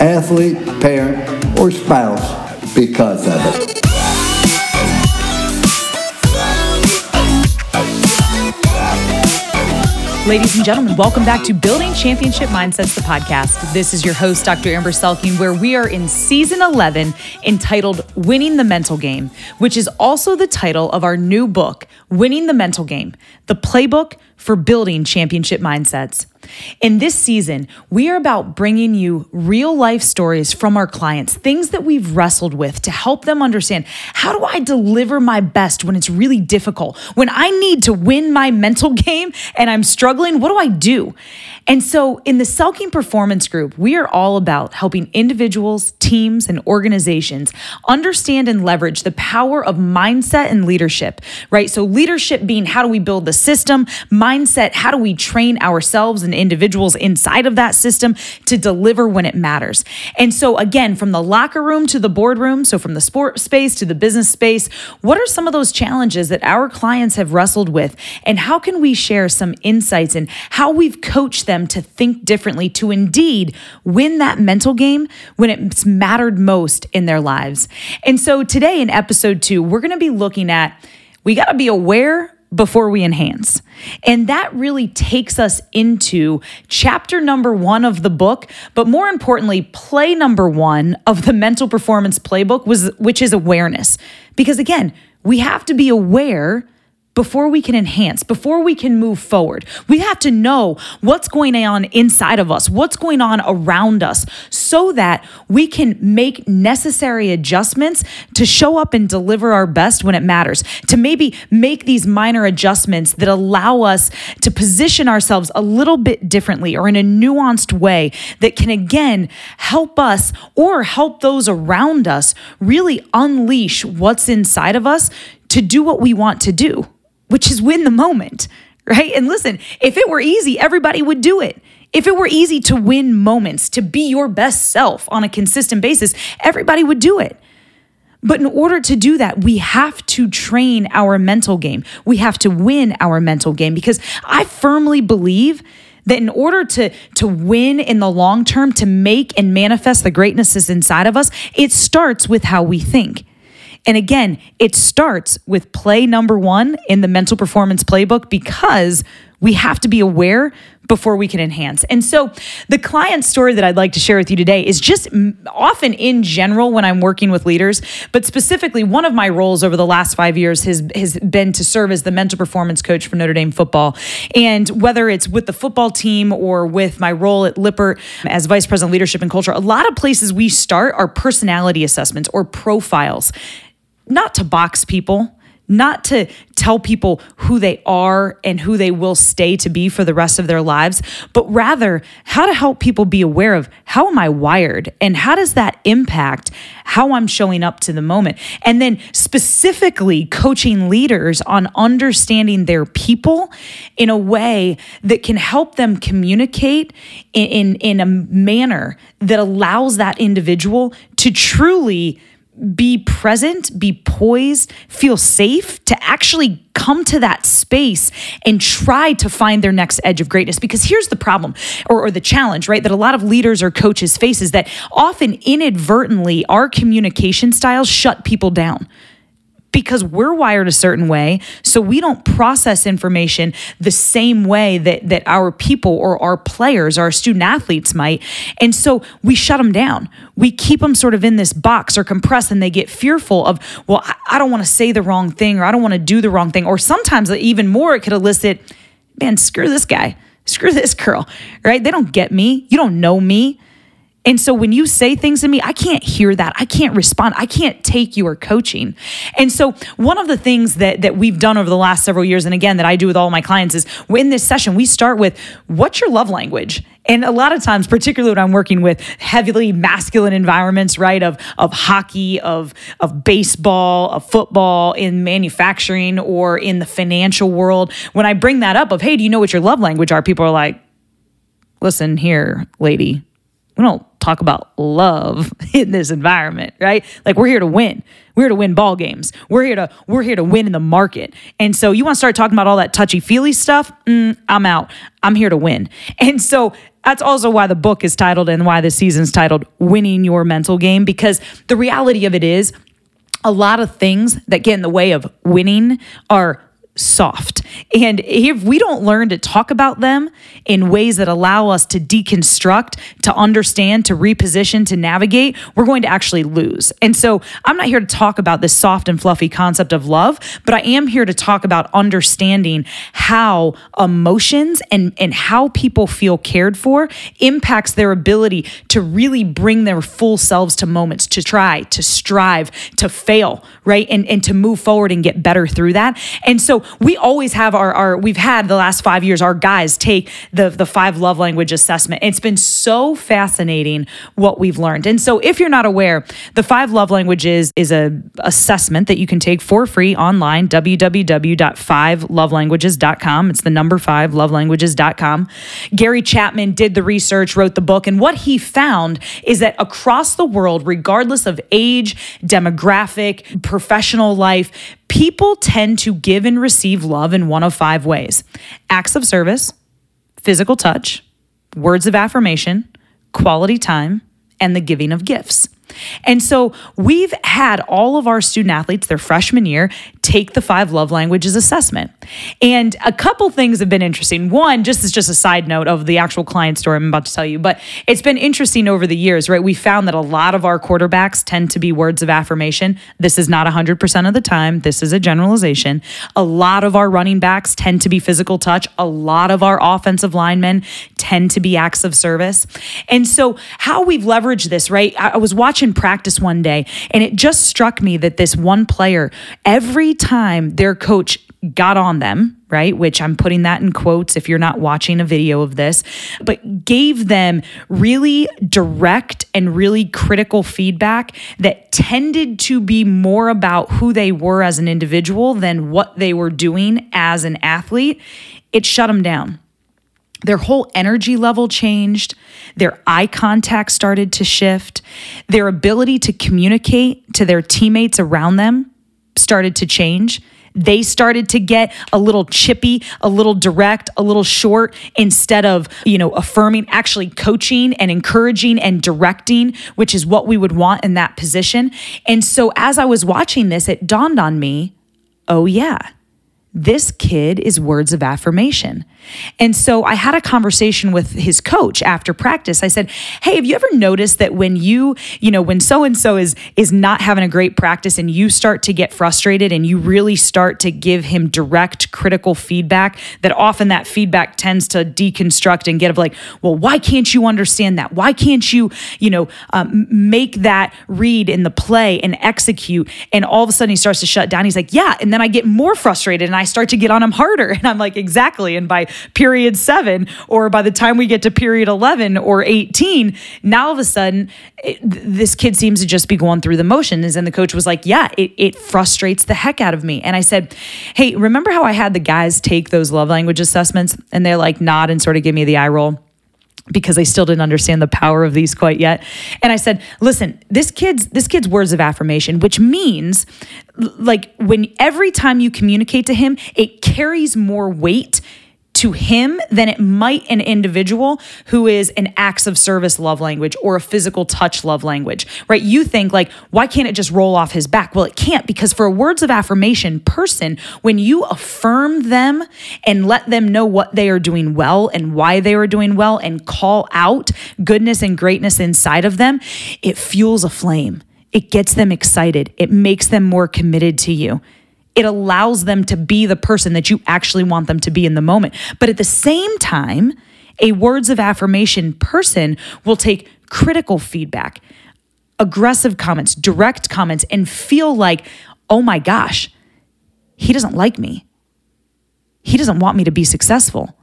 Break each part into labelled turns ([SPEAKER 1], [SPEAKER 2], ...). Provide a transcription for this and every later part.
[SPEAKER 1] athlete, parent, or spouse because of it.
[SPEAKER 2] Ladies and gentlemen, welcome back to Building Championship Mindsets, the podcast. This is your host, Dr. Amber Selking, where we are in season 11 entitled Winning the Mental Game, which is also the title of our new book, Winning the Mental Game, the playbook for building championship mindsets. In this season, we are about bringing you real life stories from our clients, things that we've wrestled with to help them understand how do I deliver my best when it's really difficult? When I need to win my mental game and I'm struggling, what do I do? And so, in the Selking Performance Group, we are all about helping individuals, teams, and organizations understand and leverage the power of mindset and leadership, right? So, leadership being how do we build the system, mindset, how do we train ourselves and individuals inside of that system to deliver when it matters. And so, again, from the locker room to the boardroom, so from the sport space to the business space, what are some of those challenges that our clients have wrestled with? And how can we share some insights in how we've coached them to think differently to indeed win that mental game when it's mattered most in their lives? And so, today in episode two, we're going to be looking at we got to be aware before we enhance. And that really takes us into chapter number one of the book, but more importantly, play number one of the mental performance playbook was which is awareness. Because again, we have to be aware before we can enhance, before we can move forward. We have to know what's going on inside of us, what's going on around us, so that we can make necessary adjustments to show up and deliver our best when it matters, to maybe make these minor adjustments that allow us to position ourselves a little bit differently or in a nuanced way that can again help us or help those around us really unleash what's inside of us to do what we want to do which is win the moment, right? And listen, if it were easy, everybody would do it. If it were easy to win moments, to be your best self on a consistent basis, everybody would do it. But in order to do that, we have to train our mental game. We have to win our mental game because I firmly believe that in order to to win in the long term, to make and manifest the greatness that's inside of us, it starts with how we think. And again, it starts with play number one in the mental performance playbook because we have to be aware before we can enhance. And so, the client story that I'd like to share with you today is just often in general when I'm working with leaders, but specifically one of my roles over the last five years has, has been to serve as the mental performance coach for Notre Dame football. And whether it's with the football team or with my role at Lippert as vice president leadership and culture, a lot of places we start are personality assessments or profiles not to box people, not to tell people who they are and who they will stay to be for the rest of their lives, but rather how to help people be aware of how am I wired and how does that impact how I'm showing up to the moment. And then specifically coaching leaders on understanding their people in a way that can help them communicate in, in, in a manner that allows that individual to truly be present, be poised, feel safe to actually come to that space and try to find their next edge of greatness. Because here's the problem or, or, the challenge, right? That a lot of leaders or coaches face is that often inadvertently our communication styles shut people down because we're wired a certain way so we don't process information the same way that that our people or our players our student athletes might. And so we shut them down. We keep them sort of in this box or compressed and they get fearful of well i don't want to say the wrong thing or i don't want to do the wrong thing. Or sometimes even more it could elicit man screw this guy. Screw this girl. Right? They don't get me. You don't know me And so when you say things to me, I can't hear that. I can't respond. I can't take your coaching. And so one of the things that that we've done over the last several years, and again that I do with all my clients, is in this session we start with what's your love language. And a lot of times, particularly when I'm working with heavily masculine environments, right, of of hockey, of of baseball, of football, in manufacturing or in the financial world, when I bring that up of, hey, do you know what your love language are? People are like, listen here, lady, we don't talk about love in this environment, right? Like we're here to win. We're here to win ball games. We're here to we're here to win in the market. And so you want to start talking about all that touchy feely stuff? Mm, I'm out. I'm here to win. And so that's also why the book is titled and why the season's titled "Winning Your Mental Game" because the reality of it is a lot of things that get in the way of winning are soft. And if we don't learn to talk about them in ways that allow us to deconstruct, to understand, to reposition, to navigate, we're going to actually lose. And so I'm not here to talk about this soft and fluffy concept of love, but I am here to talk about understanding how emotions and, and how people feel cared for impacts their ability to really bring their full selves to moments, to try, to strive, to fail, right? And, and to move forward and get better through that. And so we always have our, our we've had the last five years our guys take the the five love language assessment. It's been so fascinating what we've learned. And so if you're not aware the five love languages is a assessment that you can take for free online www.fivelovelanguages.com it's the number five lovelanguages.com gary chapman did the research wrote the book and what he found is that across the world regardless of age demographic professional life People tend to give and receive love in one of five ways acts of service, physical touch, words of affirmation, quality time, and the giving of gifts. And so we've had all of our student athletes their freshman year take the five love languages assessment. And a couple things have been interesting. One, just as just a side note of the actual client story I'm about to tell you, but it's been interesting over the years, right? We found that a lot of our quarterbacks tend to be words of affirmation. This is not 100% of the time. This is a generalization. A lot of our running backs tend to be physical touch. A lot of our offensive linemen tend to be acts of service. And so how we've leveraged this, right? I was watching watching practice one day and it just struck me that this one player, every time their coach got on them, right? Which I'm putting that in quotes if you're not watching a video of this, but gave them really direct and really critical feedback that tended to be more about who they were as an individual than what they were doing as an athlete. It shut them down their whole energy level changed. Their eye contact started to shift. Their ability to communicate to their teammates around them started to change. They started to get a little chippy, a little direct, a little short instead of, you know, affirming, actually coaching and encouraging and directing, which is what we would want in that position. And so as I was watching this, it dawned on me, oh yeah this kid is words of affirmation. And so I had a conversation with his coach after practice. I said, "Hey, have you ever noticed that when you, you know, when so and so is is not having a great practice and you start to get frustrated and you really start to give him direct critical feedback that often that feedback tends to deconstruct and get of like, well, why can't you understand that? Why can't you, you know, um, make that read in the play and execute?" And all of a sudden he starts to shut down. He's like, "Yeah," and then I get more frustrated and I start to get on him harder. And I'm like, exactly. And by period seven, or by the time we get to period 11 or 18, now all of a sudden, it, this kid seems to just be going through the motions. And the coach was like, yeah, it, it frustrates the heck out of me. And I said, hey, remember how I had the guys take those love language assessments? And they're like, nod and sort of give me the eye roll because I still didn't understand the power of these quite yet. And I said, "Listen, this kid's this kid's words of affirmation, which means like when every time you communicate to him, it carries more weight to him than it might an individual who is an acts of service love language or a physical touch love language, right? You think like, why can't it just roll off his back? Well, it can't because for a words of affirmation person, when you affirm them and let them know what they are doing well and why they are doing well and call out goodness and greatness inside of them, it fuels a flame. It gets them excited. It makes them more committed to you it allows them to be the person that you actually want them to be in the moment. But at the same time, a words of affirmation person will take critical feedback, aggressive comments, direct comments, and feel like, oh my gosh, he doesn't like me. He doesn't want me to be successful.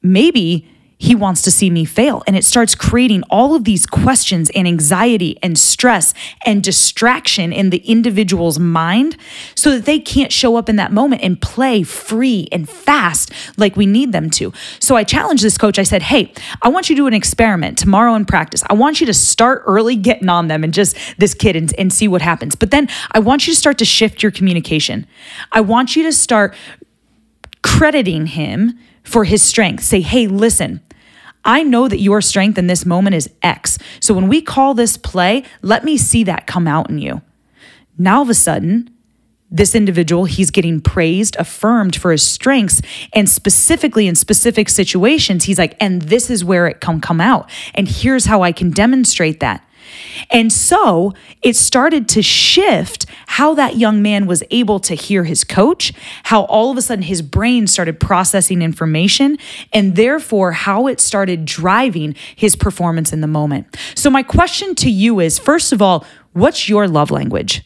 [SPEAKER 2] Maybe he wants to see me fail. And it starts creating all of these questions and anxiety and stress and distraction in the individual's mind so that they can't show up in that moment and play free and fast like we need them to. So I challenged this coach. I said, Hey, I want you to do an experiment tomorrow in practice. I want you to start early getting on them and just this kid and, and see what happens. But then I want you to start to shift your communication. I want you to start crediting him for his strength. Say, hey, listen, I know that your strength in this moment is X. So when we call this play, let me see that come out in you. Now, all of a sudden, this individual, he's getting praised, affirmed for his strengths, and specifically in specific situations, he's like, and this is where it can come out. And here's how I can demonstrate that. And so it started to shift how that young man was able to hear his coach, how all of a sudden his brain started processing information, and therefore how it started driving his performance in the moment. So, my question to you is first of all, what's your love language?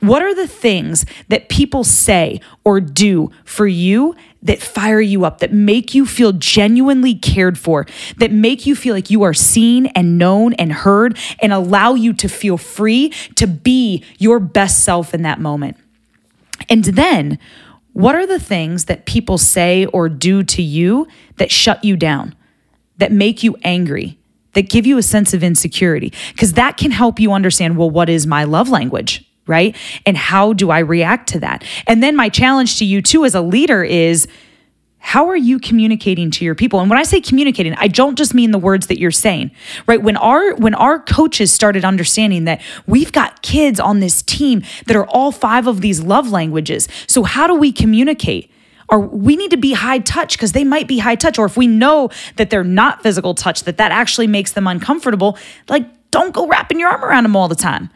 [SPEAKER 2] What are the things that people say or do for you that fire you up, that make you feel genuinely cared for, that make you feel like you are seen and known and heard, and allow you to feel free to be your best self in that moment? And then, what are the things that people say or do to you that shut you down, that make you angry, that give you a sense of insecurity? Because that can help you understand well, what is my love language? Right? And how do I react to that? And then my challenge to you too as a leader is how are you communicating to your people? And when i say communicating i don't just mean the words that you're saying right? When our when our coaches started understanding that we've got kids on this team that are all five of these love languages. So how do we communicate? Or we need to be high touch because they might be high touch. Or if we know that they're not physical touch that that actually makes them uncomfortable like don't go wrapping your arm around them all the time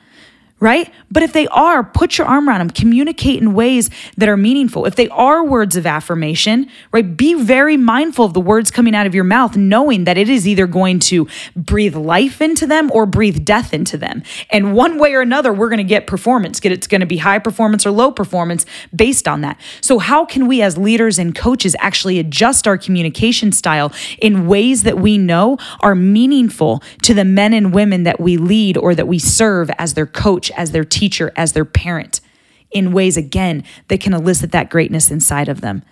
[SPEAKER 2] right? But if they are, put your arm around them, communicate in ways that are meaningful. If they are words of affirmation, right, be very mindful of the words coming out of your mouth, knowing that it is either going to breathe life into them or breathe death into them. And one way or another, we're going to get performance. It's going to be high performance or low performance based on that. So, how can we as leaders and coaches actually adjust our communication style in ways that we know are meaningful to the men and women that we lead or that we serve as their coach? Coach, as their teacher, as their parent in ways, again, that can elicit that greatness inside of them.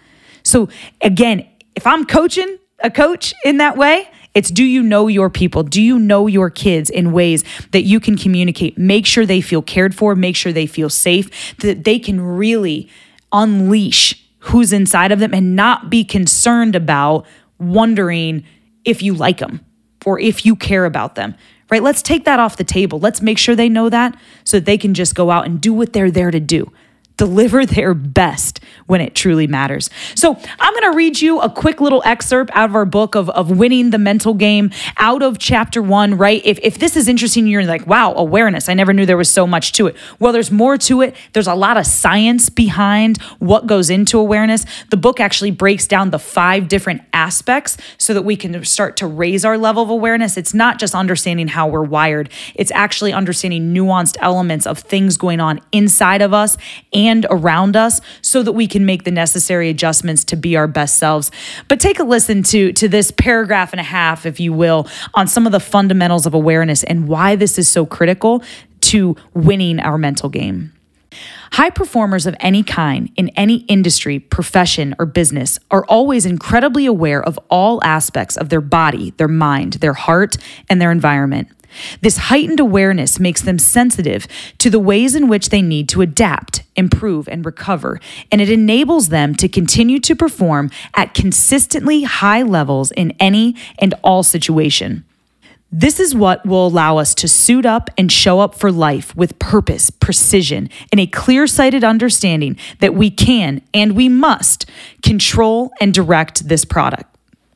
[SPEAKER 2] So, again, if I'm coaching a coach in that way, it's do you know your people? Do you know your kids in ways that you can communicate? Make sure they feel cared for, make sure they feel safe, that they can really unleash who's inside of them and not be concerned about wondering if you like them or if you care about them, right? Let's take that off the table. Let's make sure they know that so that they can just go out and do what they're there to do deliver their best when it truly matters. So, I'm going to read you a quick little excerpt out of our book of, of winning the mental game out of chapter one, right? If, if this is interesting, you're like, wow, awareness. I never knew there was so much to it. Well, there's more to it. There's a lot of science behind what goes into awareness. The book actually breaks down the five different aspects so that we can start to raise our level of awareness. It's not just understanding how we're wired, it's actually understanding nuanced elements of things going on inside of us and around us so that we can make the necessary adjustments to be our best selves. But take a listen to, to this paragraph and a half, if you will, on some of the fundamentals of awareness and why this is so critical to winning our mental game. High performers of any kind in any industry, profession, or business are always incredibly aware of all aspects of their body, their mind, their heart, and their environment. This heightened awareness makes them sensitive to the ways in which they need to adapt, improve, and recover, and it enables them to continue to perform at consistently high levels in any and all situation. This is what will allow us to suit up and show up for life with purpose, precision, and a clear sighted understanding that we can and we must control and direct this product.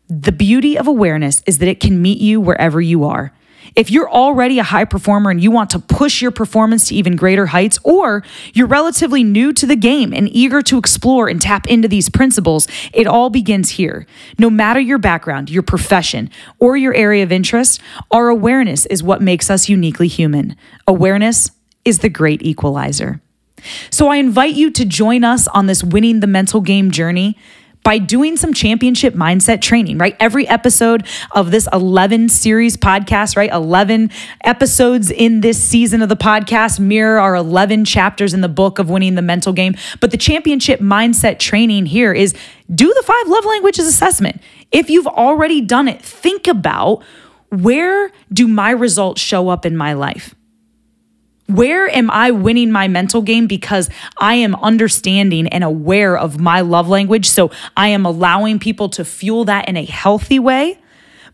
[SPEAKER 2] The beauty of awareness is that it can meet you wherever you are. If you're already a high performer and you want to push your performance to even greater heights, or you're relatively new to the game and eager to explore and tap into these principles, it all begins here. No matter your background, your profession, or your area of interest, our awareness is what makes us uniquely human. Awareness is the great equalizer. So I invite you to join us on this winning the mental game journey by doing some championship mindset training, right? Every episode of this 11 series podcast, right? 11 episodes in this season of the podcast mirror our 11 chapters in the book of winning the mental game. But the championship mindset training here is do the five love languages assessment. If you've already done it, think about where do my results show up in my life? Where am I winning my mental game because I am understanding and aware of my love language? So I am allowing people to fuel that in a healthy way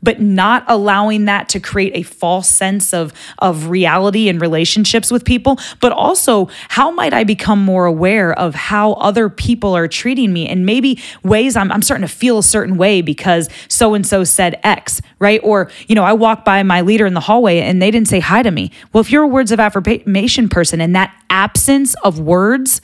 [SPEAKER 2] but not allowing that to create a false sense of, of reality and relationships with people. But also, how might I become more aware of how other people are treating me and maybe ways I'm, I'm starting to feel a certain way because so and so said X, right? Or, you know, I walk by my leader in the hallway and they didn't say hi to me. Well, if you're a words of affirmation person and that absence of words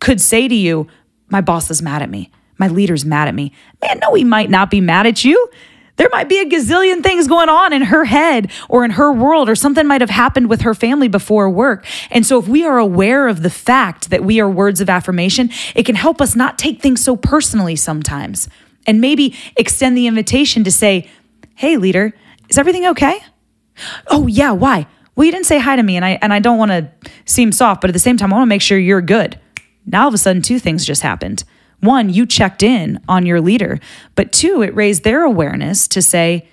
[SPEAKER 2] could say to you, my boss is mad at me. My leader's mad at me. Man, no, he might not be mad at you. There might be a gazillion things going on in her head or in her world, or something might have happened with her family before work. And so, if we are aware of the fact that we are words of affirmation, it can help us not take things so personally sometimes and maybe extend the invitation to say, Hey, leader, is everything okay? Oh, yeah, why? Well, you didn't say hi to me, and I, and I don't want to seem soft, but at the same time, I want to make sure you're good. Now, all of a sudden, two things just happened one, you checked in on your leader, but two, it raised their awareness to say,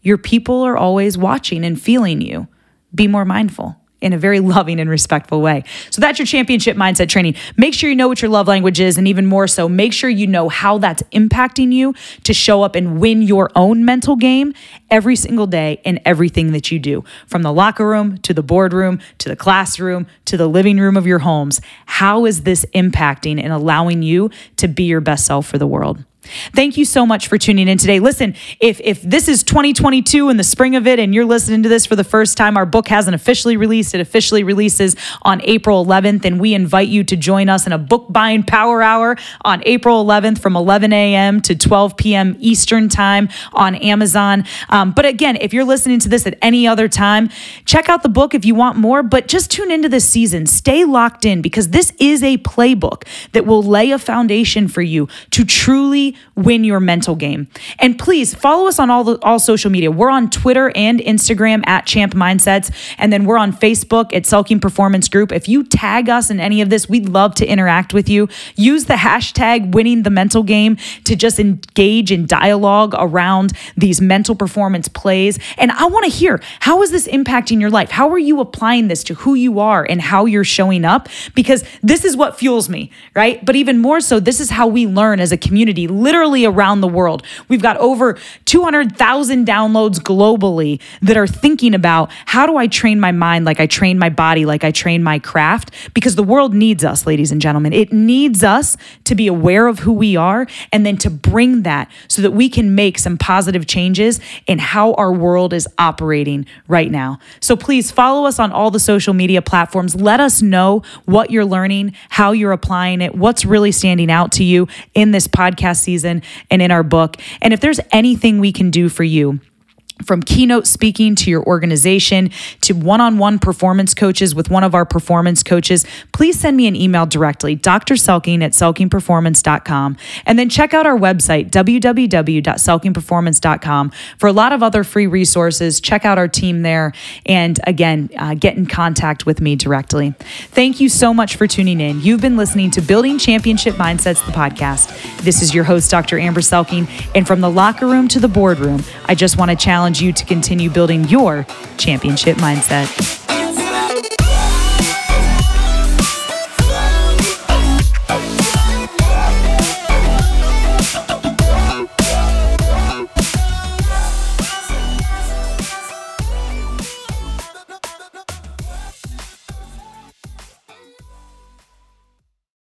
[SPEAKER 2] your people are always watching and feeling you. Be more mindful in a very loving and respectful way. So that's your championship mindset training. Make sure you know what your love language is, and even more so, make sure you know how that's impacting you to show up and win your own mental game every single day in everything that you do, from the locker room to the boardroom to the classroom to the living room of your homes. How is this impacting and allowing you to be your best self for the world? Thank you so much for tuning in today. Listen, if if this is 2022 and the spring of it and you're listening to this for the first time, our book hasn't officially released. It officially releases on April 11th and we invite you to join us in a book buying power hour on April 11th from 11 a.m. to 12 p.m. Eastern time on Amazon. Um, but again, if you're listening to this at any other time, check out the book if you want more, but just tune into this season. Stay locked in because this is a playbook that will lay a foundation for you to truly win your mental game. And please follow us on all the all social media. We're on Twitter and Instagram at Champ Mindsets, and then we're on Facebook at Selking Performance Group. If you tag us in any of this, we'd love to interact with you. Use the hashtag winning the mental game to just engage in dialogue around these mental performance plays. And I want to hear how is this impacting your life? How are you applying this to who you are and how you're showing up? Because this is what fuels me, right? But even more so, this is how we learn as a community literally around the world. We've got over 200,000 downloads globally that are thinking about how do I train my mind like I train my body, like I train my craft? Because the world needs us, ladies and gentlemen. It needs us to be aware of who we are and then to bring that so that we can make some positive changes in how our world is operating right now. So please follow us on all the social media platforms. Let us know what you're learning, how you're applying it, what's really standing out to you in this podcast season season and in our book. And if there's anything we can do for you, from keynote speaking to your organization to one on one performance coaches with one of our performance coaches, please send me an email directly, Dr. Selking at selkingperformance.com. And then check out our website, www.selkingperformance.com, for a lot of other free resources. Check out our team there. And again, uh, get in contact with me directly. Thank you so much for tuning in. You've been listening to Building Championship Mindsets, the podcast. This is your host, Dr. Amber Selking. And from the locker room to the boardroom, I just want to challenge challenge you to continue building your championship mindset.